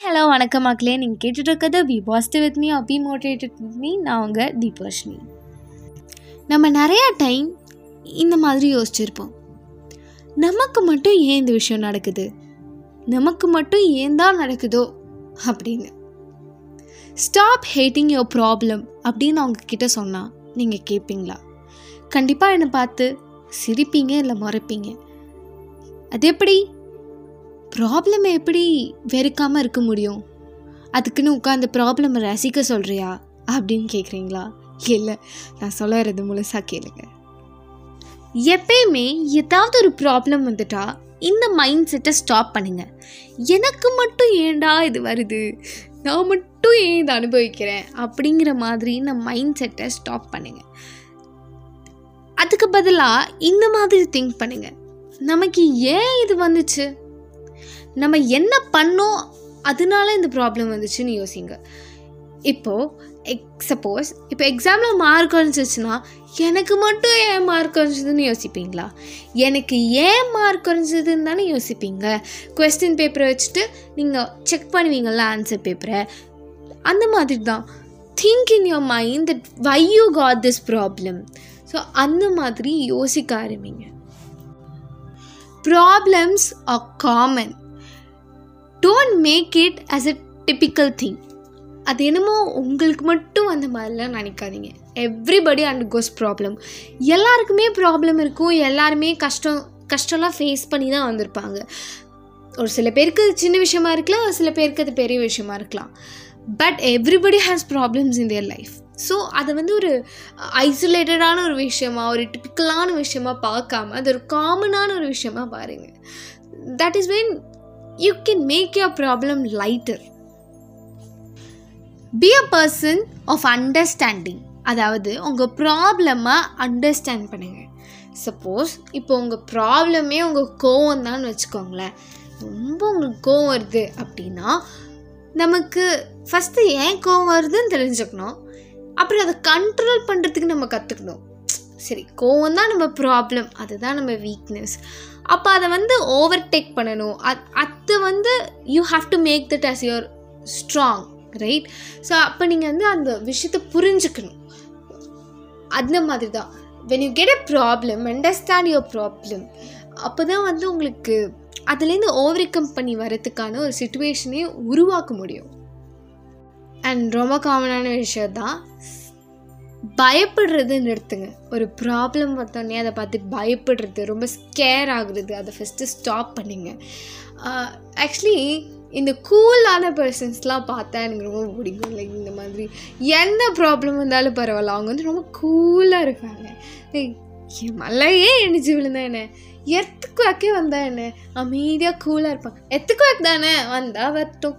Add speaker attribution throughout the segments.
Speaker 1: Hello வணக்கம் மக்களே. நீங்கள் கேட்டுட்டு இருக்கிறது be positive with me be motivated with me நான் உங்கள் தீபர்ஷினி. நம்ம நிறையா டைம் இந்த மாதிரி யோசிச்சிருப்போம். நமக்கு மட்டும் ஏன் இந்த விஷயம் நடக்குது? நமக்கு மட்டும் ஏன் தான் நடக்குதோ? அப்படின்னு. ஸ்டாப் ஹேட்டிங் யோர் ப்ராப்ளம் அப்படின்னு அவங்க கிட்ட சொன்னால் நீங்கள் கேட்பீங்களா கண்டிப்பாக என்னை பார்த்து சிரிப்பீங்க இல்லை முறைப்பீங்க அது எப்படி? ப்ராப்ளம் எப்படி வெறுக்காமல் இருக்க முடியும்? அதுக்குன்னு உட்காந்து ப்ராப்ளமை ரசிக்க சொல்கிறியா அப்படின்னு கேட்குறீங்களா இல்லை நான் சொல்லுறது முழுசாக கேளுங்க. எப்பயுமே ஏதாவது ஒரு ப்ராப்ளம் வந்துட்டா இந்த மைண்ட் செட்டை ஸ்டாப் பண்ணுங்க. எனக்கு மட்டும் ஏண்டா இது வருது? நான் மட்டும் ஏன் இதை அனுபவிக்கிறேன்? அப்படிங்கிற மாதிரி இந்த மைண்ட் செட்டை ஸ்டாப் பண்ணுங்க. அதுக்கு பதிலாக இந்த மாதிரி திங்க் பண்ணுங்க. நமக்கு ஏன் இது வந்துச்சு? நம்ம என்ன பண்ணோம் அதனால இந்த ப்ராப்ளம் வந்துச்சுன்னு யோசிங்க. இப்போது எக் சப்போஸ் இப்போ எக்ஸாமில் மார்க் குறைஞ்சிச்சுன்னா எனக்கு மட்டும் ஏன் மார்க் குறைஞ்சதுன்னு யோசிப்பீங்களா? எனக்கு ஏன் மார்க் குறைஞ்சதுன்னு தானே யோசிப்பீங்க. கொஸ்டின் பேப்பரை வச்சுட்டு நீங்கள் செக் பண்ணுவீங்கள்ல ஆன்சர் பேப்பரை அந்த மாதிரி தான் think in your mind that why you got this problem so அந்த மாதிரி யோசிக்க ஆரம்பிங்க. Problems are common don't make it as a typical thing அது என்னமோ உங்களுக்கு மட்டும் அந்த மாதிரிலாம் நினைக்காதீங்க. எவ்ரிபடி அண்ட் கோஸ் ப்ராப்ளம் எல்லாருக்குமே ப்ராப்ளம் இருக்கும். எல்லாருமே கஷ்டம் கஷ்டம்லாம் ஃபேஸ் பண்ணி தான் வந்திருப்பாங்க. ஒரு சில பேருக்கு அது சின்ன விஷயமா இருக்கலாம் ஒரு சில பேருக்கு அது பெரிய விஷயமா இருக்கலாம். But everybody has problems in their life so அதை வந்து ஒரு ஐசோலேட்டடான ஒரு விஷயமா ஒரு டிப்பிக்கலான விஷயமா பார்க்காம அது ஒரு காமனான ஒரு விஷயமா பாருங்கள் that is when you can make your problem lighter be a person of understanding அதாவது உங்கள் ப்ராப்ளமை அண்டர்ஸ்டாண்ட் பண்ணுங்கள் சப்போஸ் இப்போ உங்கள் ப்ராப்ளமே உங்கள் கோவம் தான் வச்சுக்கோங்களேன். ரொம்ப உங்களுக்கு கோவம் வருது அப்படின்னா நமக்கு ஃபஸ்ட்டு ஏன் கோவம் வருதுன்னு தெரிஞ்சுக்கணும். அப்புறம் அதை கண்ட்ரோல் பண்ணுறதுக்கு நம்ம கற்றுக்கணும் சரி கோவம் தான் நம்ம ப்ராப்ளம் அதுதான் நம்ம வீக்னஸ் அப்போ அதை வந்து ஓவர்டேக் பண்ணணும். அத் அதை வந்து you have to make that as your strong right so அப்போ நீங்கள் வந்து அந்த விஷயத்தை புரிஞ்சுக்கணும். அந்த மாதிரி தான் when you get a problem understand your problem அப்போ தான் வந்து உங்களுக்கு அதுலேருந்து ஓவர் கம் பண்ணி வரதுக்கான ஒரு சுச்சுவேஷனே உருவாக்க முடியும். அண்ட் ரொம்ப காமனான விஷயம் தான் பயப்படுறது நிறுத்துங்க. ஒரு ப்ராப்ளம் பார்த்தோன்னே அதை பார்த்து பயப்படுறது ரொம்ப ஸ்கேர் ஆகுறது அதை ஃபஸ்ட்டு ஸ்டாப் பண்ணுங்க. ஆக்சுவலி இந்த கூலான பர்சன்ஸ்லாம் பார்த்தா எனக்கு ரொம்ப பிடிக்கும். லைக் இந்த மாதிரி எந்த ப்ராப்ளம் வந்தாலும் பரவாயில்ல. அவங்க வந்து ரொம்ப கூலாக இருக்காங்க. லைக் மலையே எணிச்சு விழுந்தா என்ன? எத்துக்குவாக்கே வந்தா என்ன? அமைதியாக கூலாக இருப்பாங்க எத்துக்குவாக்கு தானே? வந்தால் வரட்டும்.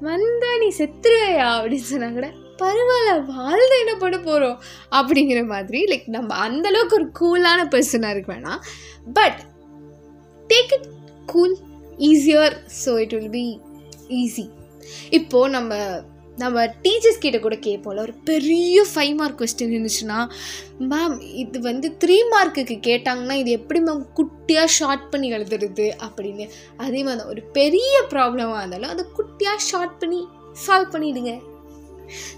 Speaker 1: வந்தா நீ செத்துருவையா? அப்படின்னு சொன்னா கூட பரவாயில்ல வாழ்ந்து என்ன பண்ண போகிறோம் அப்படிங்கிற மாதிரி லைக் நம்ம அந்தளவுக்கு ஒரு கூலான பர்சனாக இருக்க வேணாம். But take it cool easier so it will be easy இப்போது நம்ம நம்ம டீச்சர்ஸ் கிட்ட கூட கேட்போம்ல ஒரு பெரிய ஃபைவ் மார்க் கொஸ்டின் இருந்துச்சுன்னா மேம் இது வந்து த்ரீ மார்க்குக்கு கேட்டாங்கன்னா இது எப்படி மேம் குட்டியாக ஷார்ட் பண்ணி எழுதுறது? அப்படின்னு. அதே மாதிரி தான் ஒரு பெரிய ப்ராப்ளமாக இருந்தாலும் அதை குட்டியாக ஷார்ட் பண்ணி சால்வ் பண்ணிவிடுங்க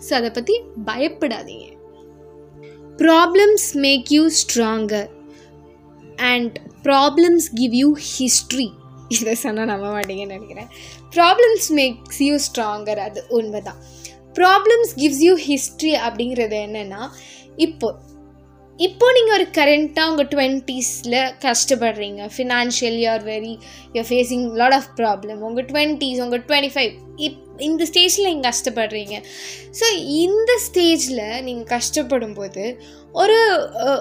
Speaker 1: ஸோ அதை பற்றி பயப்படாதீங்க. Problems make you stronger and problems give you history இதை சொன்னால் நம்ப மாட்டீங்கன்னு நினைக்கிறேன். ப்ராப்ளம்ஸ் மேக்ஸ் யூ ஸ்ட்ராங்கர் அது உண்மை தான் ப்ராப்ளம்ஸ் கிவ்ஸ் யூ ஹிஸ்ட்ரி அப்படிங்கிறது என்னென்னா இப்போ இப்போ நீங்கள் ஒரு கரண்ட்டாக உங்கள் டுவெண்ட்டீஸில் கஷ்டப்படுறீங்க. Financial you're very you're facing lot of problem உங்கள் டுவெண்ட்டீஸ் உங்கள் டுவெண்ட்டி ஃபைவ் இப் இந்த ஸ்டேஜில் நீங்கள் கஷ்டப்படுறீங்க. ஸோ இந்த ஸ்டேஜில் நீங்கள் கஷ்டப்படும் போது ஒரு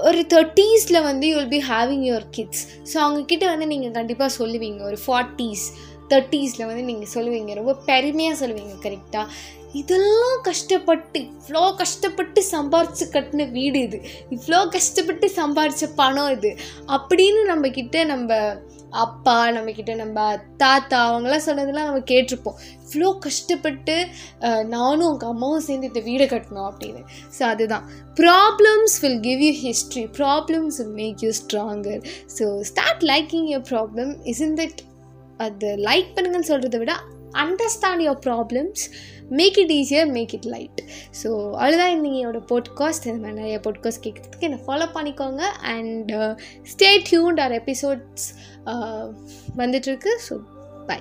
Speaker 1: ஒரு தேர்ட்டீஸில் வந்து you will be having your kids so அவங்கக்கிட்ட வந்து நீங்கள் கண்டிப்பாக சொல்லுவீங்க. ஒரு ஃபார்ட்டீஸ் தேர்ட்டீஸில் வந்து நீங்கள் சொல்லுவீங்க ரொம்ப பெருமையாக சொல்லுவீங்க கரெக்டாக இதெல்லாம் கஷ்டப்பட்டு இவ்வளோ கஷ்டப்பட்டு சம்பாரித்து கட்டின வீடு இது. இவ்வளோ கஷ்டப்பட்டு சம்பாரித்த பணம் இது. அப்படின்னு நம்மக்கிட்ட நம்ம அப்பா நம்மக்கிட்ட நம்ம தாத்தா அவங்களாம் சொன்னதெல்லாம் நம்ம கேட்டிருப்போம். இவ்வளோ கஷ்டப்பட்டு நானும் உங்கள் அம்மாவும் சேர்ந்து இந்த வீடை கட்டணும் அப்படின்னு. ஸோ அதுதான். Problems will give you history problems will make you stronger so start liking your problem is in that அது லைக் பண்ணுங்கன்னு சொல்கிறத விட understand your problems make it easier make it light so அவ்வளோதான் இன்னையோட பாட்காஸ்ட் இந்த மாதிரி நிறைய பாட்காஸ்ட் கேட்குறதுக்கு என்னை ஃபாலோ பண்ணிக்கோங்க. And stay tuned our episodes வந்துட்டுருக்கு ஸோ பை